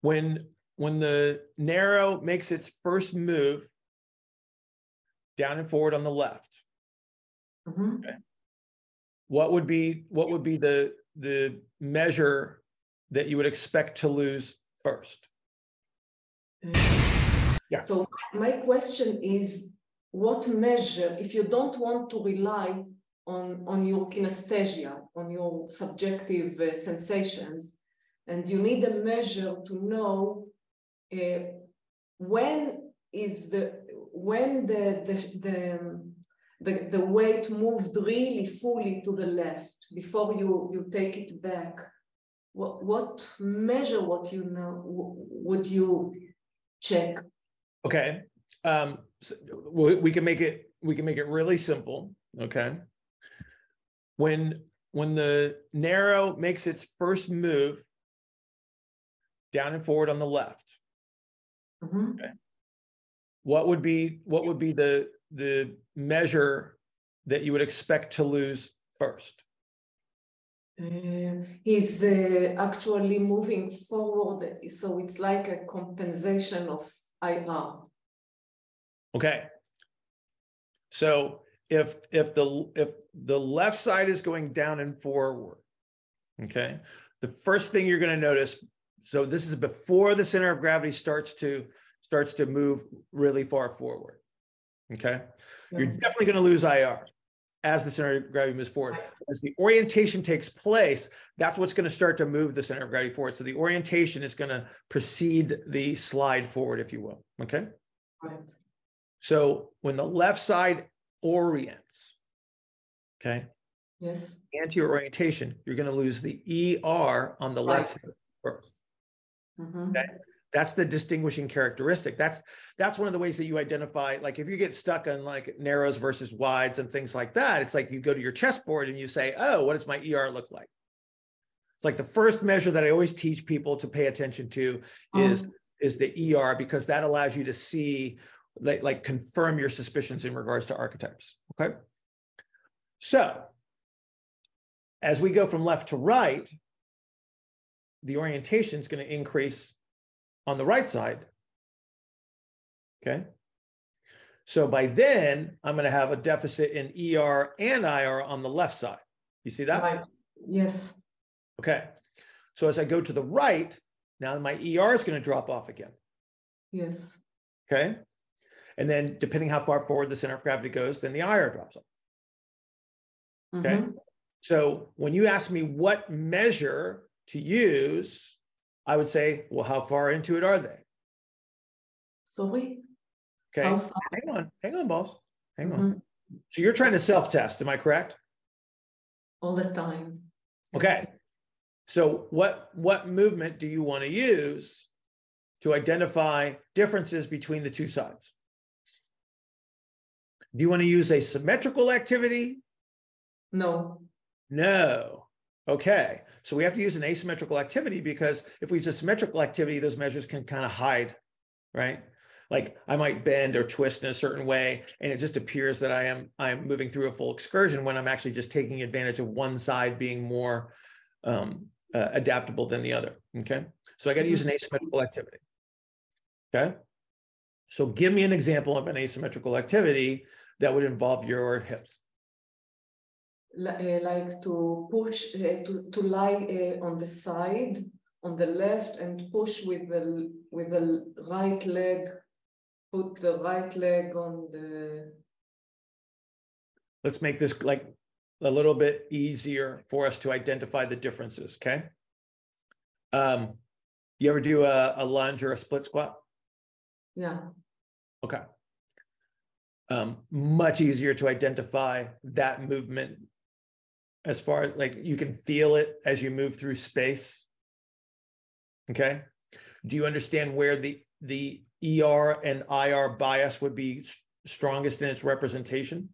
when when the narrow makes its first move down and forward on the left Mhm. what would be what would be the the measure that you would expect to lose first Yeah. So my question is, what measure, if you don't want to rely on, on your kinesthesia, on your subjective uh, sensations, and you need a measure to know uh, when is the when the the the, the, the weight moved really fully to the left before you you take it back. What what measure what you know would you check? Okay um so we, we can make it we can make it really simple okay? When when the narrow makes its first move down and forward on the left Mhm. what would be what would be the the measure that you would expect to lose first Uh, he's uh, actually moving forward, so it's like a compensation of IR. okay so if if the if the left side is going down and forward okay the first thing you're going to notice so this is before the center of gravity starts to starts to move really far forward okay you're definitely going to lose IR as the center of gravity moves forward. As the orientation takes place, that's what's going to start to move the center of gravity forward. So the orientation is going to precede the slide forward, if you will. Okay. Right. So when the left side orients, okay, Yes. anti orientation, you're going to lose the ER on the left first. Mhm. Okay. That's the distinguishing characteristic. That's that's one of the ways that you identify. Like if you get stuck on like narrows versus wides and things like that, it's like you go to your chessboard and you say, "Oh, what does my ER look like?" It's like the first measure that I always teach people to pay attention to is Um, is the ER because that allows you to see like like confirm your suspicions in regards to archetypes. Okay. So as we go from left to right, the orientation is going to increase on the right side. Okay. So by then, I'm going to have a deficit in ER and IR on the left side. You see that? Right. Yes. Okay. So as I go to the right, now my ER is going to drop off again. Yes. Okay. And then depending how far forward the center of gravity goes, then the IR drops off. Okay. Mhm. So when you ask me what measure to use, I would say, well, how far into it are they? Sorry. Okay. Hang on. Hang on, boss. Hang on. Mhm. So you're trying to self-test, am I correct? All the time. Okay. So what what movement do you want to use to identify differences between the two sides? Do you want to use a symmetrical activity? No. No. Okay. So we have to use an asymmetrical activity because if we use a symmetrical activity, those measures can kind of hide, right? Like I might bend or twist in a certain way, and it just appears that I am I'm moving through a full excursion when I'm actually just taking advantage of one side being more um, uh, adaptable than the other. Okay. So I got to use an asymmetrical activity. Okay. So give me an example of an asymmetrical activity that would involve your hips. Uh, like to push, uh, to, to lie uh, on the side, on the left, and push with the with the right leg. Put the right leg on the. let's make this like a little bit easier for us to identify the differences, okay? Um, you ever do a, a lunge or a split squat? Yeah. Okay. Um, much easier to identify that movement as far as like you can feel it as you move through space. Okay. Do you understand where the the ER and IR bias would be strongest in its representation?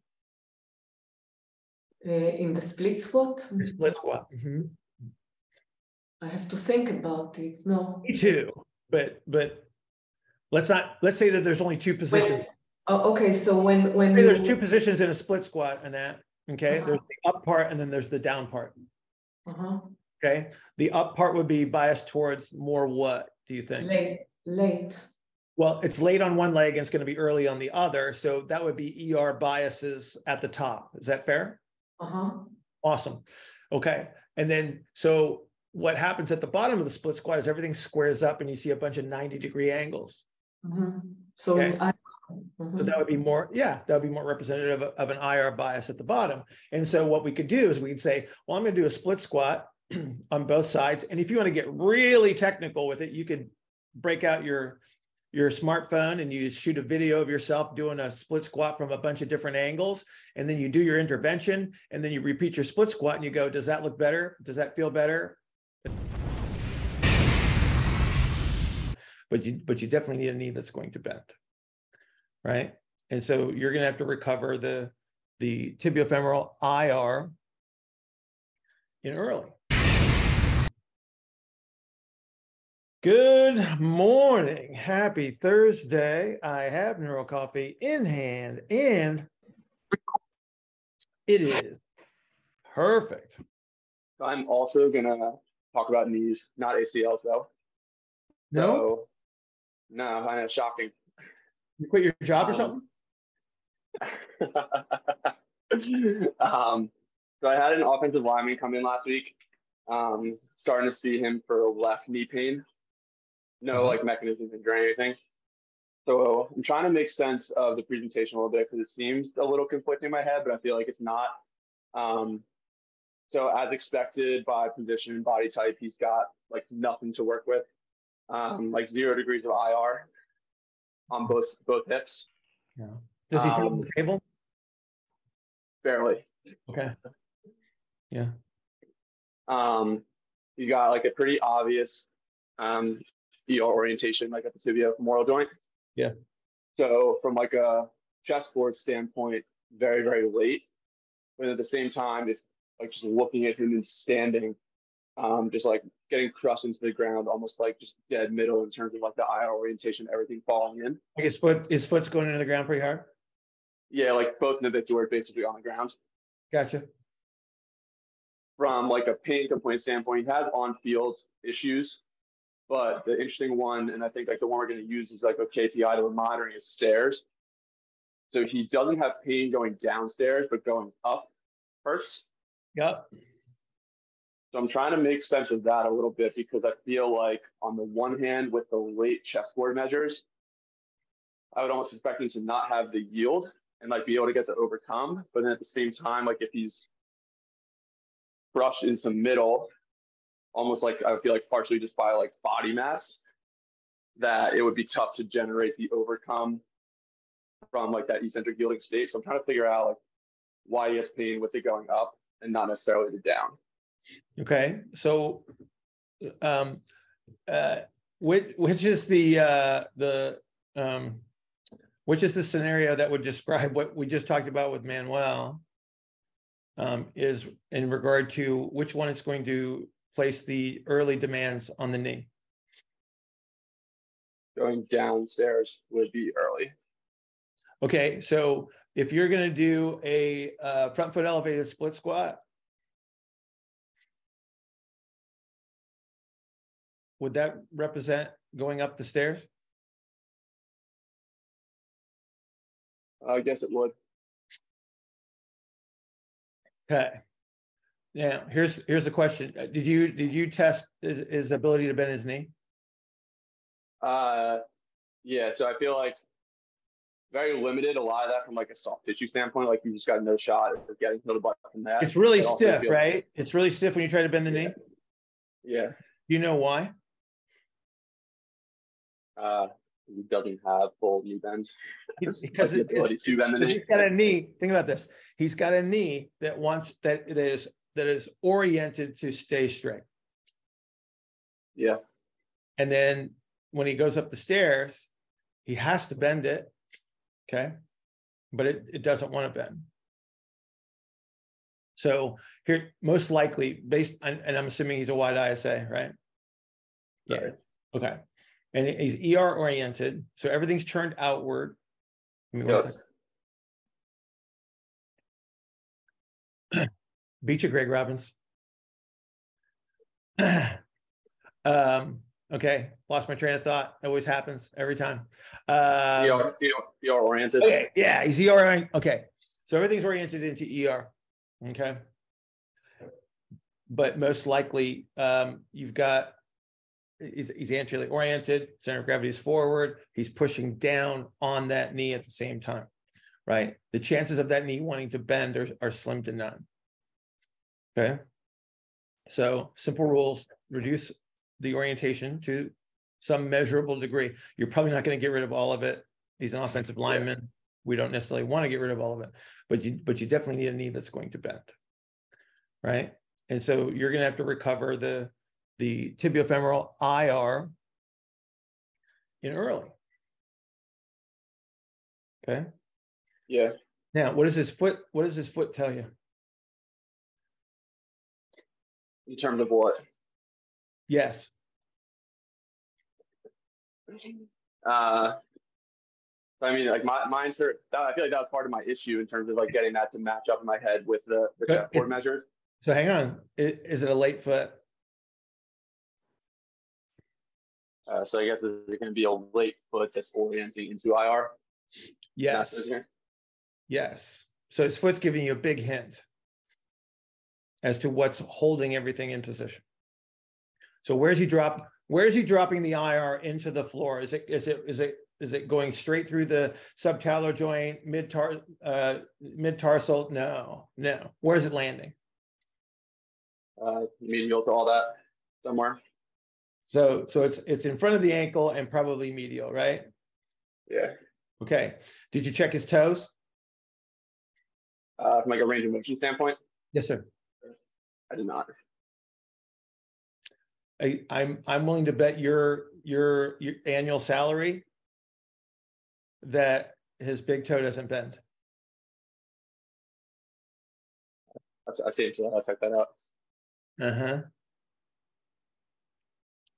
Uh, in the split squat, The split squat. Mhm. I have to think about it. No. Me too, but but let's not let's say that there's only two positions. Wait. Oh, okay. So when when you, there's two positions in a split squat and that. Okay, Uh-huh. there's the up part and then there's the down part. uh-huh. Okay, the up part would be biased towards more what? do you think? Late, late. Well, it's late on one leg and it's going to be early on the other. So that would be ER biases at the top. Is that fair? Uh-huh. Awesome. Okay. And then, so what happens at the bottom of the split squat is everything squares up and you see a bunch of 90 degree angles. Mm-hmm. So Okay. it's I. So that would be more, yeah, that would be more representative of, of an IR bias at the bottom. And so what we could do is we could say, well, I'm going to do a split squat on both sides. And if you want to get really technical with it, you could break out your your smartphone and you shoot a video of yourself doing a split squat from a bunch of different angles. And then you do your intervention and then you repeat your split squat and you go, does that look better? Does that feel better? But you but you definitely need a knee that's going to bend right? And so you're going to have to recover the the tibiofemoral IR in early. Good morning. Happy Thursday. I have Neuro Coffee in hand and it is perfect. I'm also gonna talk about knees, not ACLs though. No, So, no, I know, shocking. You quit your job or Um, something? um, so I had an offensive lineman come in last week. Um, starting to see him for left knee pain. No Uh-huh. like mechanism injury or anything. So I'm trying to make sense of the presentation a little bit because it seems a little conflicting in my head, but I feel like it's not. Um, so as expected by position and body type, he's got like nothing to work with. Um, like zero degrees of IR on both both hips, Yeah. Does he fit on um, the table? barely. Okay. Yeah. Um, you got like a pretty obvious um, ER orientation, like at the tibia femoral joint. Yeah. So from like a chessboard standpoint, very very late. But at the same time, if like just looking at him and standing, um, just like getting crushed into the ground, almost like just dead middle in terms of like the eye orientation, everything falling in. Like his foot, his foot's going into the ground pretty hard. Yeah, like both navicular basically on the ground. Gotcha. from like a pain complaint standpoint, he has on-field issues. But the interesting one, and I think like the one we're going to use is like a KPI that we're monitoring is stairs. So he doesn't have pain going downstairs, but going up hurts. Yep. So I'm trying to make sense of that a little bit because I feel like on the one hand, with the late chessboard measures, I would almost expect him to not have the yield and like be able to get to overcome. But then at the same time, like if he's brushed into middle, almost like I feel like partially just by like body mass, that it would be tough to generate the overcome from like that eccentric yielding state. So I'm trying to figure out like why he has pain with it going up and not necessarily the down. Okay, so um uh which which is the uh the um which is the scenario that would describe what we just talked about with Manuel um is in regard to which one is going to place the early demands on the knee. Going downstairs would be early. Okay, so if you're going to do a uh front foot elevated split squat would that represent going up the stairs? I guess it would. Okay. Now, here's, here's the question. Uh, Did you, did you test his, his ability to bend his knee? Uh, yeah, so I feel like very limited. A lot of that from like a soft tissue standpoint, like you just got no shot of getting healed by from that. It's really stiff, right? It's really stiff when you try to bend the knee. Yeah. Yeah. You know why? Uh, he doesn't have full knee bend. Because Like it- bend the Because knee. he's got a knee, think about this. He's got a knee that wants, that that is, that is oriented to stay straight. Yeah. And then when he goes up the stairs, he has to bend it. Okay. But it, it doesn't want to bend. So here, most likely based, and, and I'm assuming he's a wide ISA, right? Yeah. Right. Okay. And he's ER oriented. So everything's turned outward. Give me one second. Beat you, Greg Robbins. um, Okay, lost my train of thought. It always happens every time. Um, ER, ER oriented. okay, yeah, he's ER. Oriented. Okay, so everything's oriented into ER. Okay, but most likely, um, you've got he's, he's anteriorly oriented, center of gravity is forward. He's pushing down on that knee at the same time, right? The chances of that knee wanting to bend are, are slim to none. Okay. So simple rules reduce the orientation to some measurable degree. You're probably not going to get rid of all of it. He's an offensive lineman. We don't necessarily want to get rid of all of it, but you but you definitely need a knee that's going to bend. Right. And so you're going to have to recover the the tibiofemoral IR in early. Okay. Yeah. Now, what does his foot? What does his foot tell you? In terms of what? Yes. Uh, I mean, like my mine sure that, I feel like that was part of my issue in terms of like getting that to match up in my head with the the But it's- measures. So hang on. I- Is it a late foot? Uh, so I guess it's going to be a late foot that's orienting into IR. Yes. Yes. So his foot's giving you a big hint as to what's holding everything in position. So where's he drop? Where's he dropping the IR into the floor? Is it is it is it is it going straight through the subtalar joint, mid tar uh, mid tarsal? No, no. Where's it landing? Uh, medial to all that somewhere. So so it's it's in front of the ankle and probably medial, right? Yeah. Okay. Did you check his toes? Uh, from like a range of motion standpoint, Yes, sir. I did not. I, I'm I'm willing to bet your your your annual salary that his big toe doesn't bend. I, see it. So I'll check that out. Uh-huh.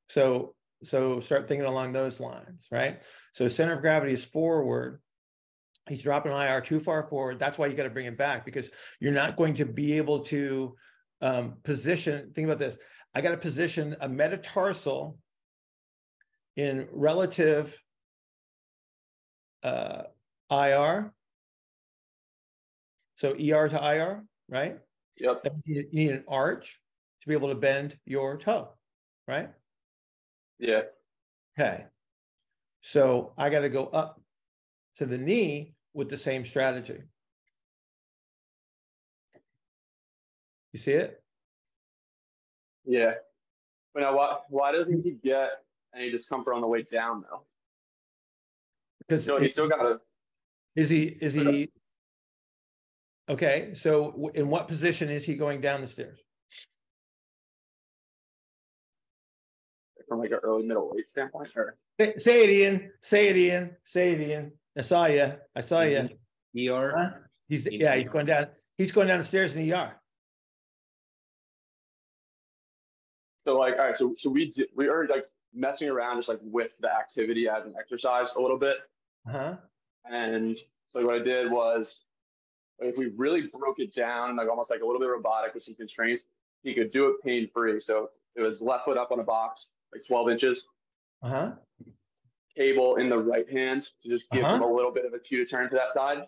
So so start thinking along those lines, right? So center of gravity is forward. He's dropping IR too far forward. That's why you got to bring him back because you're not going to be able to um, position. Think about this. I got to position a metatarsal in relative uh, IR. So ER to IR, right? Yep. That means you you need an arch to be able to bend your toe, right? Yeah. Okay. So I got to go up to the knee with the same strategy. You see it? Yeah. But now, why why doesn't he get any discomfort on the way down though? Because So he's still got to. is he is he okay? So in what position is he going down the stairs? From like an early middle weight standpoint, or Say, say it, Ian. Say it, Ian. Say it, Ian. I saw you. I saw you. ER. Huh? He's yeah. He's going down. He's going down the stairs in the ER. so like, all right, so so we did, we are like messing around just like with the activity as an exercise a little bit, Huh? and so what I did was, if we really broke it down, like almost like a little bit robotic with some constraints, he could do it pain free. So it was left foot up on a box, like 12 inches, Uh huh. cable in the right hand to just give him Uh-huh. a little bit of a cue to turn to that side,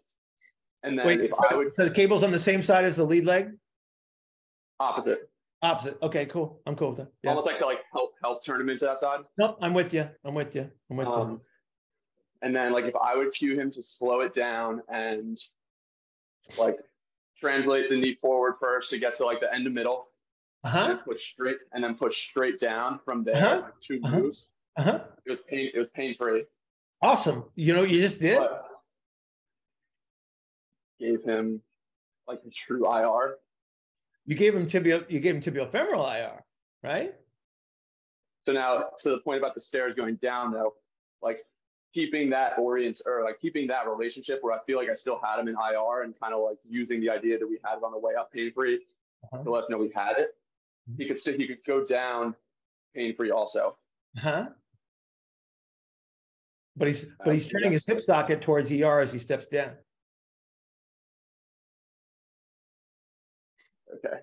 and then Wait. if So, I would so the cable's on the same side as the lead leg. opposite, Opposite. Okay. Cool. I'm cool with that. Yeah. almost like to like help help turn him into that side. Nope. I'm with you. I'm with you. I'm with you. Um, and then like if I would cue him to slow it down and like translate the knee forward first to get to like the end of middle, Uh and push straight and then push straight down from there, Uh-huh. like two Uh-huh. moves. Uh huh. It was pain. It was pain free. Awesome. You know you just did? But gave him like the true IR. You gave him tibial. You gave him tibial femoral IR, right? So now to the point about the stairs going down though, like keeping that orient or like keeping that relationship where I feel like I still had him in IR and kind of like using the idea that we had it on the way up pain free Uh-huh. to let us know we had it. He could still he could go down pain free also. Huh? But he's but Uh, he's turning his hip socket towards ER as he steps down. Okay.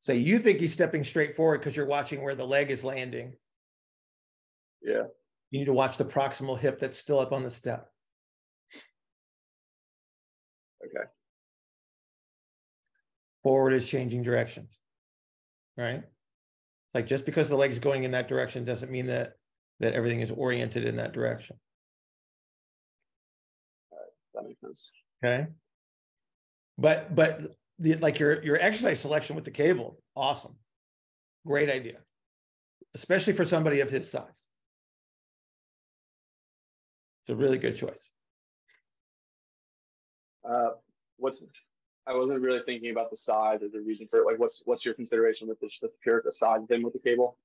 So you think he's stepping straight forward because you're watching where the leg is landing. Yeah. You need to watch the proximal hip that's still up on the step. Okay. Forward is changing directions. Right? Like just because the leg is going in that direction doesn't mean that that everything is oriented in that direction. That makes sense. Okay. But but the like your your exercise selection with the cable, awesome. Great idea. Especially for somebody of his size. It's a really good choice. Uh, what's I wasn't really thinking about the size as a reason for it. Like, what's what's your consideration with this? The pure the size thing with the cable?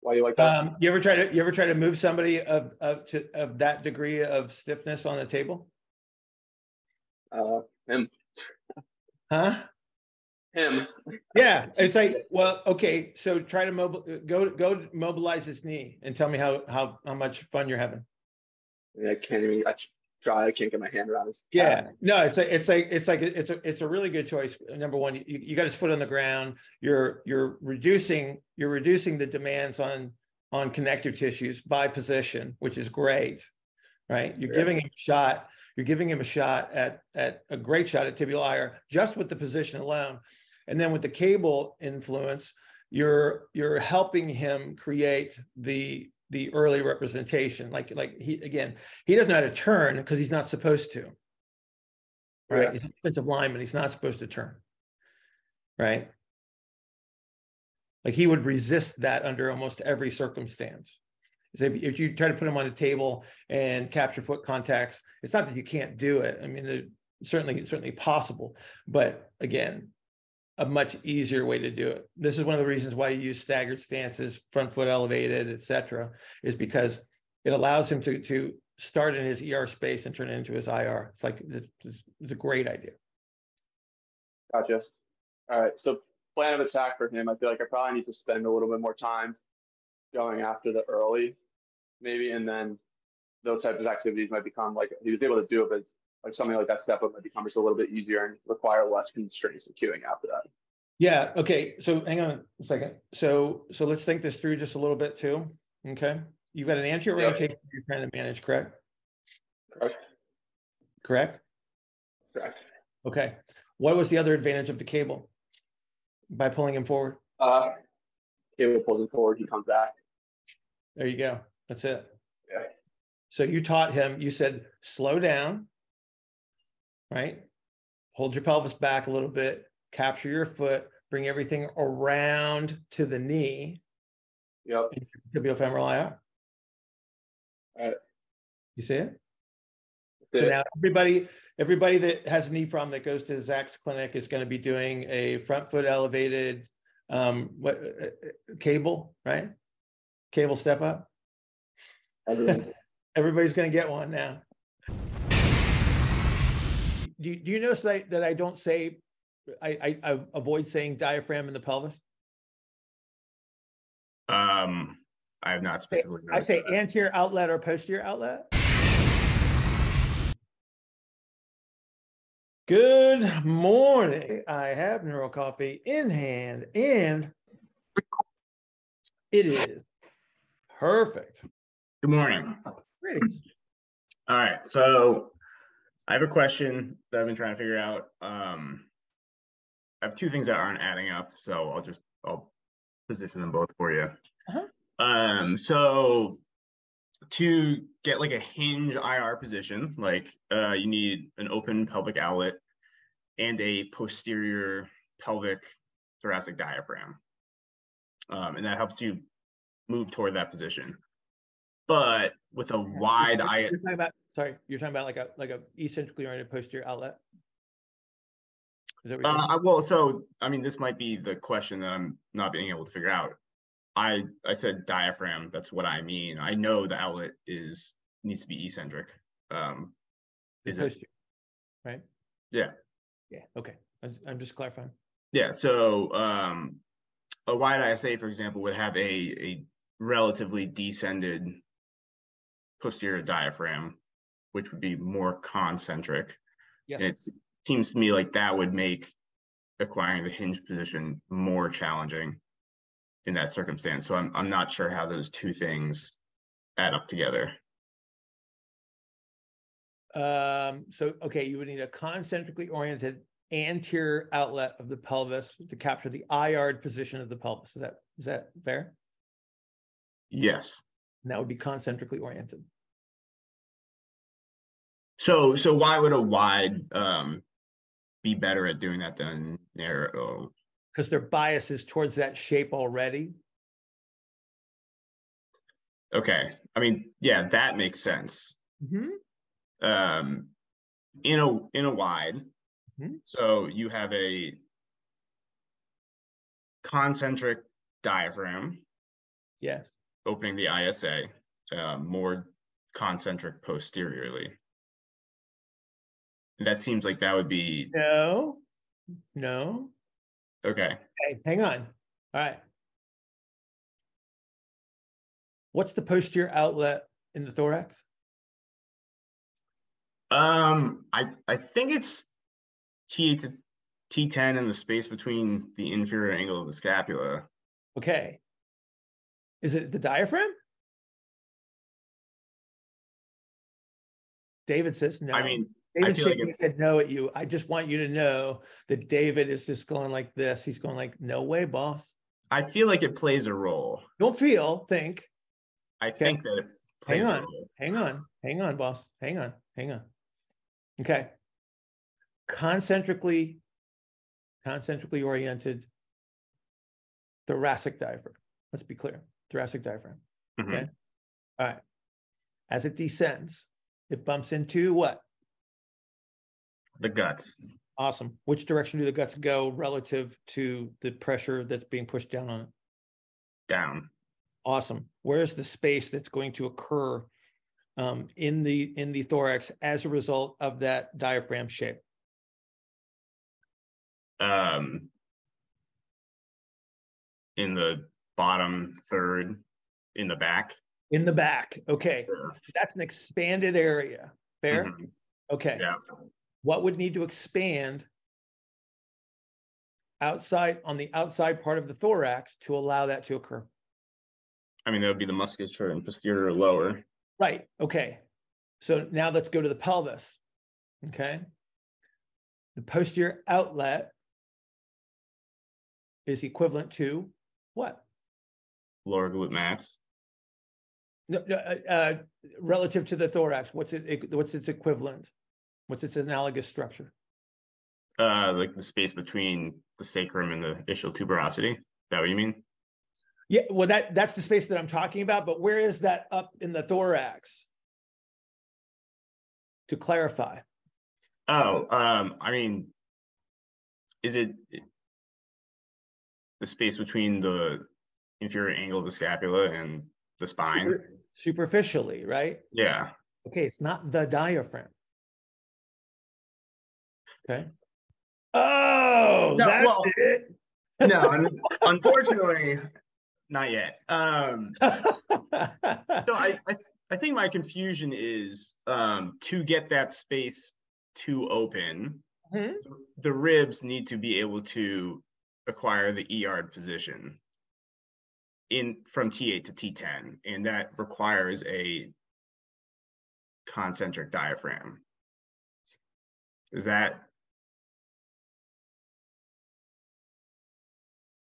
Why do you like that? Um, you ever try to you ever try to move somebody of of to of that degree of stiffness on a table? Uh, him, Huh? him. Yeah, it's like, well, okay, so try to mobile go go mobilize his knee and tell me how how how much fun you're having. I, I can't even. I try. I can't get my hand around his. Yeah, no, it's like it's like it's like it's a it's a really good choice. Number one, you, you got his foot on the ground. You're you're reducing you're reducing the demands on on connective tissues by position, which is great, right? You're Yeah. giving him a shot. You're giving him a shot at at a great shot at tibial IR just with the position alone, and then with the cable influence, you're you're helping him create the the early representation. Like like he again, he doesn't know how to turn because he's not supposed to right? Yeah. He's an offensive lineman. He's not supposed to turn, right? Like he would resist that under almost every circumstance. So if, if you try to put him on a table and capture foot contacts, it's not that you can't do it. I mean, it, certainly, certainly possible, but again, a much easier way to do it. This is one of the reasons why you use staggered stances, front foot elevated, et cetera, is because it allows him to to start in his ER space and turn it into his IR. It's like this, this is a great idea. Gotcha. All right. So plan of attack for him. I feel like I probably need to spend a little bit more time going after the early, maybe, and then those types of activities might become like he was able to do it, but like something like that step up might become just a little bit easier and require less constraints and queuing after that. Yeah. Okay. So hang on a second. So so let's think this through just a little bit too. Okay. You've got an anterior Yeah. rotation you're trying to manage, correct? Correct. Correct. Correct. Okay. What was the other advantage of the cable? By pulling him forward. Uh, cable pulls him forward. He comes back. There you go. That's it. Yeah. So you taught him, you said, slow down, right? Hold your pelvis back a little bit, capture your foot, bring everything around to the knee, Yep. tibiofemoral IR. Right. You see it? So now everybody, everybody that has a knee problem that goes to Zach's clinic is going to be doing a front foot elevated, um, what, uh, uh, cable, right? Cable step up. Everybody's going to get one now. Do you, do you notice that, I- that I don't say, I, I, I avoid saying diaphragm in the pelvis? Um, I have not specifically. I say that. anterior outlet or posterior outlet. Good morning. I have Neuro Coffee in hand and it is perfect. Good morning. Greetings. All right, so I have a question that I've been trying to figure out. Um, I have two things that aren't adding up, so I'll just I'll position them both for you. Uh-huh. Um, so to get like a hinge IR position, like uh, you need an open pelvic outlet and a posterior pelvic thoracic diaphragm, um, and that helps you move toward that position. But with a wide eye. You're talking about, sorry, you're talking about like a, like a eccentrically oriented posterior outlet? Is that what Uh. I- well, so I mean, this might be the question that I'm not being able to figure out. I I said diaphragm. That's what I mean. I know the outlet is needs to be eccentric. Um, is it? posterior, Right? Yeah. Yeah, okay. I'm, I'm just clarifying. Yeah. So um, a wide ISA, for example, would have a a relatively descended posterior diaphragm, which would be more concentric. Yes. It seems to me like that would make acquiring the hinge position more challenging in that circumstance. So I'm I'm not sure how those two things add up together. Um, so, okay, you would need a concentrically oriented anterior outlet of the pelvis to capture the IR position of the pelvis. Is that, is that fair? Yes. And that would be concentrically oriented. So so why would a wide um be better at doing that than narrow? Because their bias is towards that shape already. Okay. I mean, yeah, that makes sense. Mm-hmm. Um in a in a wide. Mhm. So you have a concentric diaphragm Yes. Opening the ISA, uh, more concentric posteriorly. That seems like that would be No, no. okay. Okay, hang on. All right. What's the posterior outlet in the thorax? Um, I I think it's T to T10 in the space between the inferior angle of the scapula. Okay. Is it the diaphragm? David says no. I mean, David feel like shaking his it's- head no at you. I just want you to know that David is just going like this. He's going like, no way, boss. I feel like it plays a role. Don't feel, think. I think that it plays Hang a on. role. Hang on, hang on, boss. Hang on, hang on. Okay. Concentrically, concentrically oriented thoracic diaphragm. Let's be clear. Thoracic diaphragm. Mhm. Okay. All right. As it descends, it bumps into what? The guts. Awesome. Which direction do the guts go relative to the pressure that's being pushed down on it? Down. Awesome. Where's the space that's going to occur um, in the in the thorax as a result of that diaphragm shape? Um in the bottom third in the back. In the back. Okay. Sure. That's an expanded area. Fair? Mhm. Okay. Yeah. What would need to expand outside on the outside part of the thorax to allow that to occur? I mean, that would be the musculature and posterior lower. Right. Okay. So now let's go to the pelvis. Okay. The posterior outlet is equivalent to what? Lower glute max. No, no, uh, uh, relative to the thorax, what's it, what's its equivalent? What's its analogous structure? Uh like the space between the sacrum and the ischial tuberosity. Is that what you mean? Yeah, well, that, that's the space that I'm talking about, but where is that up in the thorax? To clarify, Oh, um, I mean, is it the space between the inferior angle of the scapula and the spine? super- superficially, right? Yeah. Okay, it's not the diaphragm. Okay. Oh, No, that's well- it. No, unfortunately, not yet. Um, so I, I, I think my confusion is um, to get that space to open, Mhm. the ribs need to be able to acquire the ER position in from T8 to T10, and that requires a concentric diaphragm. Is that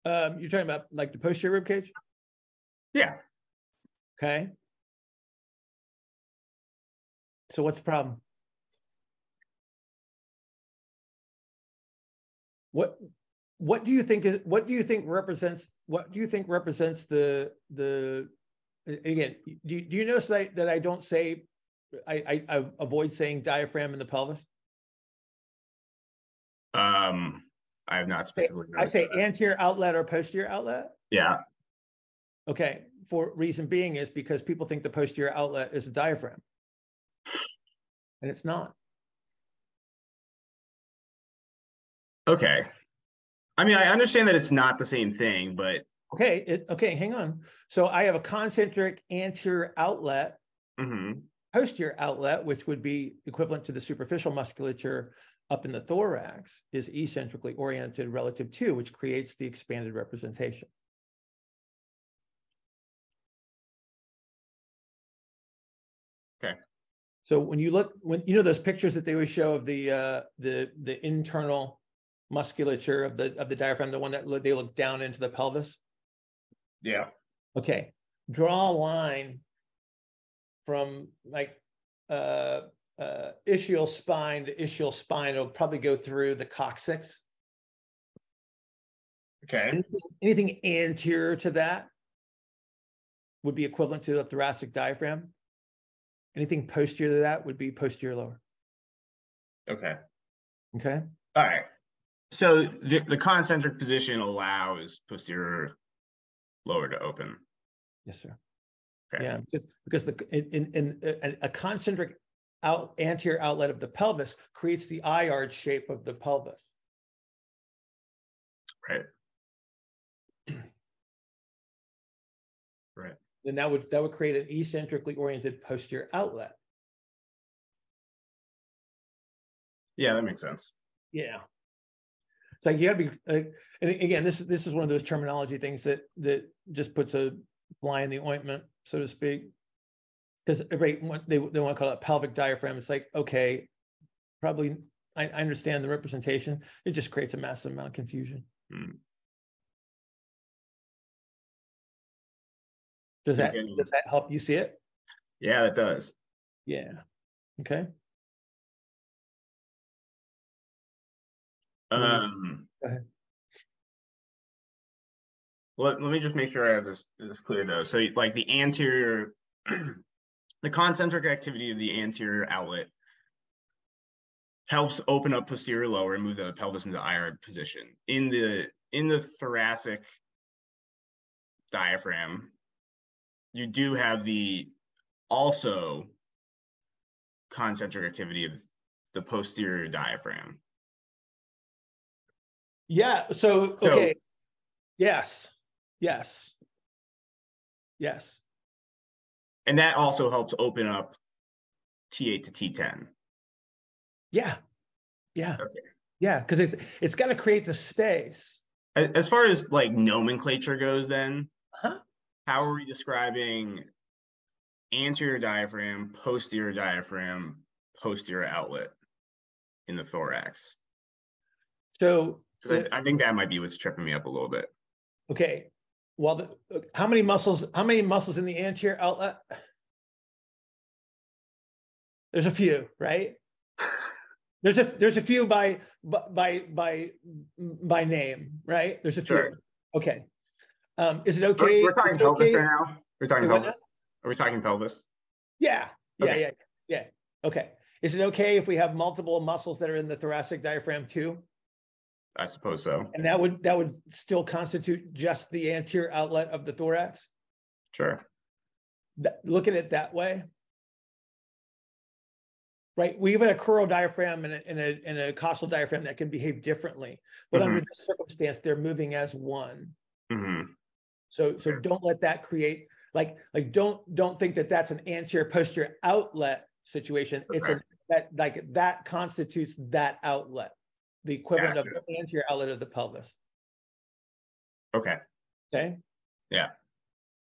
Um, you're talking about like the posterior rib cage, yeah? okay? So what's the problem? What, what do you think is, what do you think represents, what do you think represents the, the, again, do, you- do you notice that, I- that I don't say, I, I, I avoid saying diaphragm in the pelvis? Um, I have not specifically. I say that. anterior outlet or posterior outlet? Yeah. Okay, for reason being is because people think the posterior outlet is a diaphragm. And it's not. Okay. I mean, I understand that it's not the same thing, but Okay, it, okay, hang on. So I have a concentric anterior outlet, mhm, posterior outlet, which would be equivalent to the superficial musculature up in the thorax, is eccentrically oriented relative to, which creates the expanded representation. Okay. So when you look, when, you know, those pictures that they always show of the, uh, the, the internal musculature of the, of the diaphragm, the one that they look down into the pelvis? Yeah. Okay, draw a line from like, uh, uh, ischial spine to ischial spine. It'll probably go through the coccyx. Okay. Anything, anything anterior to that would be equivalent to the thoracic diaphragm. Anything posterior to that would be posterior lower. Okay. Okay. All right. So the, the concentric position allows posterior lower to open. Yes, sir. Okay. Yeah, because, because the, in, in, in a, concentric out, anterior outlet of the pelvis creates the I-arch shape of the pelvis. Right. Right. Then that would, that would create an eccentrically oriented posterior outlet. Yeah, that makes sense. Yeah. It's like you gotta be, like, and again, this is, this is one of those terminology things that, that just puts a fly in the ointment, so to speak. Because everybody, they, they want to call it pelvic diaphragm. It's like, okay, probably, I, I understand the representation. It just creates a massive amount of confusion. Does that, does that help you see it? Yeah, that does. Yeah. Okay. Um. Let, let me just make sure I have this, this clear though. So like the anterior, the concentric activity of the anterior outlet helps open up posterior lower and move the pelvis into IR position. In the, in the thoracic diaphragm, you do have the also concentric activity of the posterior diaphragm. Yeah, so, So- okay. Yes, yes. Yes, And that also helps open up T8 to T10. yeah, yeah. Okay. Yeah, because it, it's got to create the space. As far as like nomenclature goes, then Huh? how are we describing anterior diaphragm, posterior diaphragm, posterior outlet in the thorax? So, Because I, I think that might be what's tripping me up a little bit. okay, well, the, how many muscles, how many muscles in the anterior outlet? There's a few, right? There's a, there's a few by, by, by, by name, right? There's a few. Sure. Okay. Um, is it We're, okay? we're talking pelvis okay- right now. We're talking pelvis. Are we talking pelvis? Yeah, yeah, Okay. yeah, yeah. Okay. Is it okay if we have multiple muscles that are in the thoracic diaphragm too? I suppose so. And that would, that would still constitute just the anterior outlet of the thorax? Sure. That, look at it that way? Right, we have a crural diaphragm and a, and a, and a costal diaphragm that can behave differently. But under this circumstance, they're moving as one. hmm So, so don't let that create, like, like, don't, don't think that that's an anterior posterior outlet situation. It's a, that, like, that constitutes that outlet. The equivalent of the anterior outlet of the pelvis, Okay. okay? Yeah.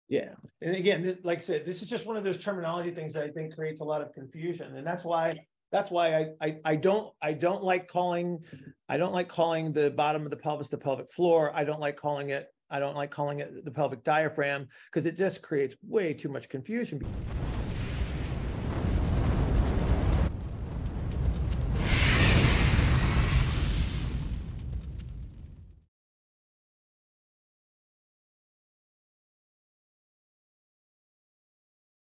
Yeah, and again, this, like I said, this is just one of those terminology things that I think creates a lot of confusion, and that's why, that's why I, I, I don't, I don't like calling, I don't like calling the bottom of the pelvis the pelvic floor. I don't like calling it, I don't like calling it the pelvic diaphragm, because it just creates way too much confusion.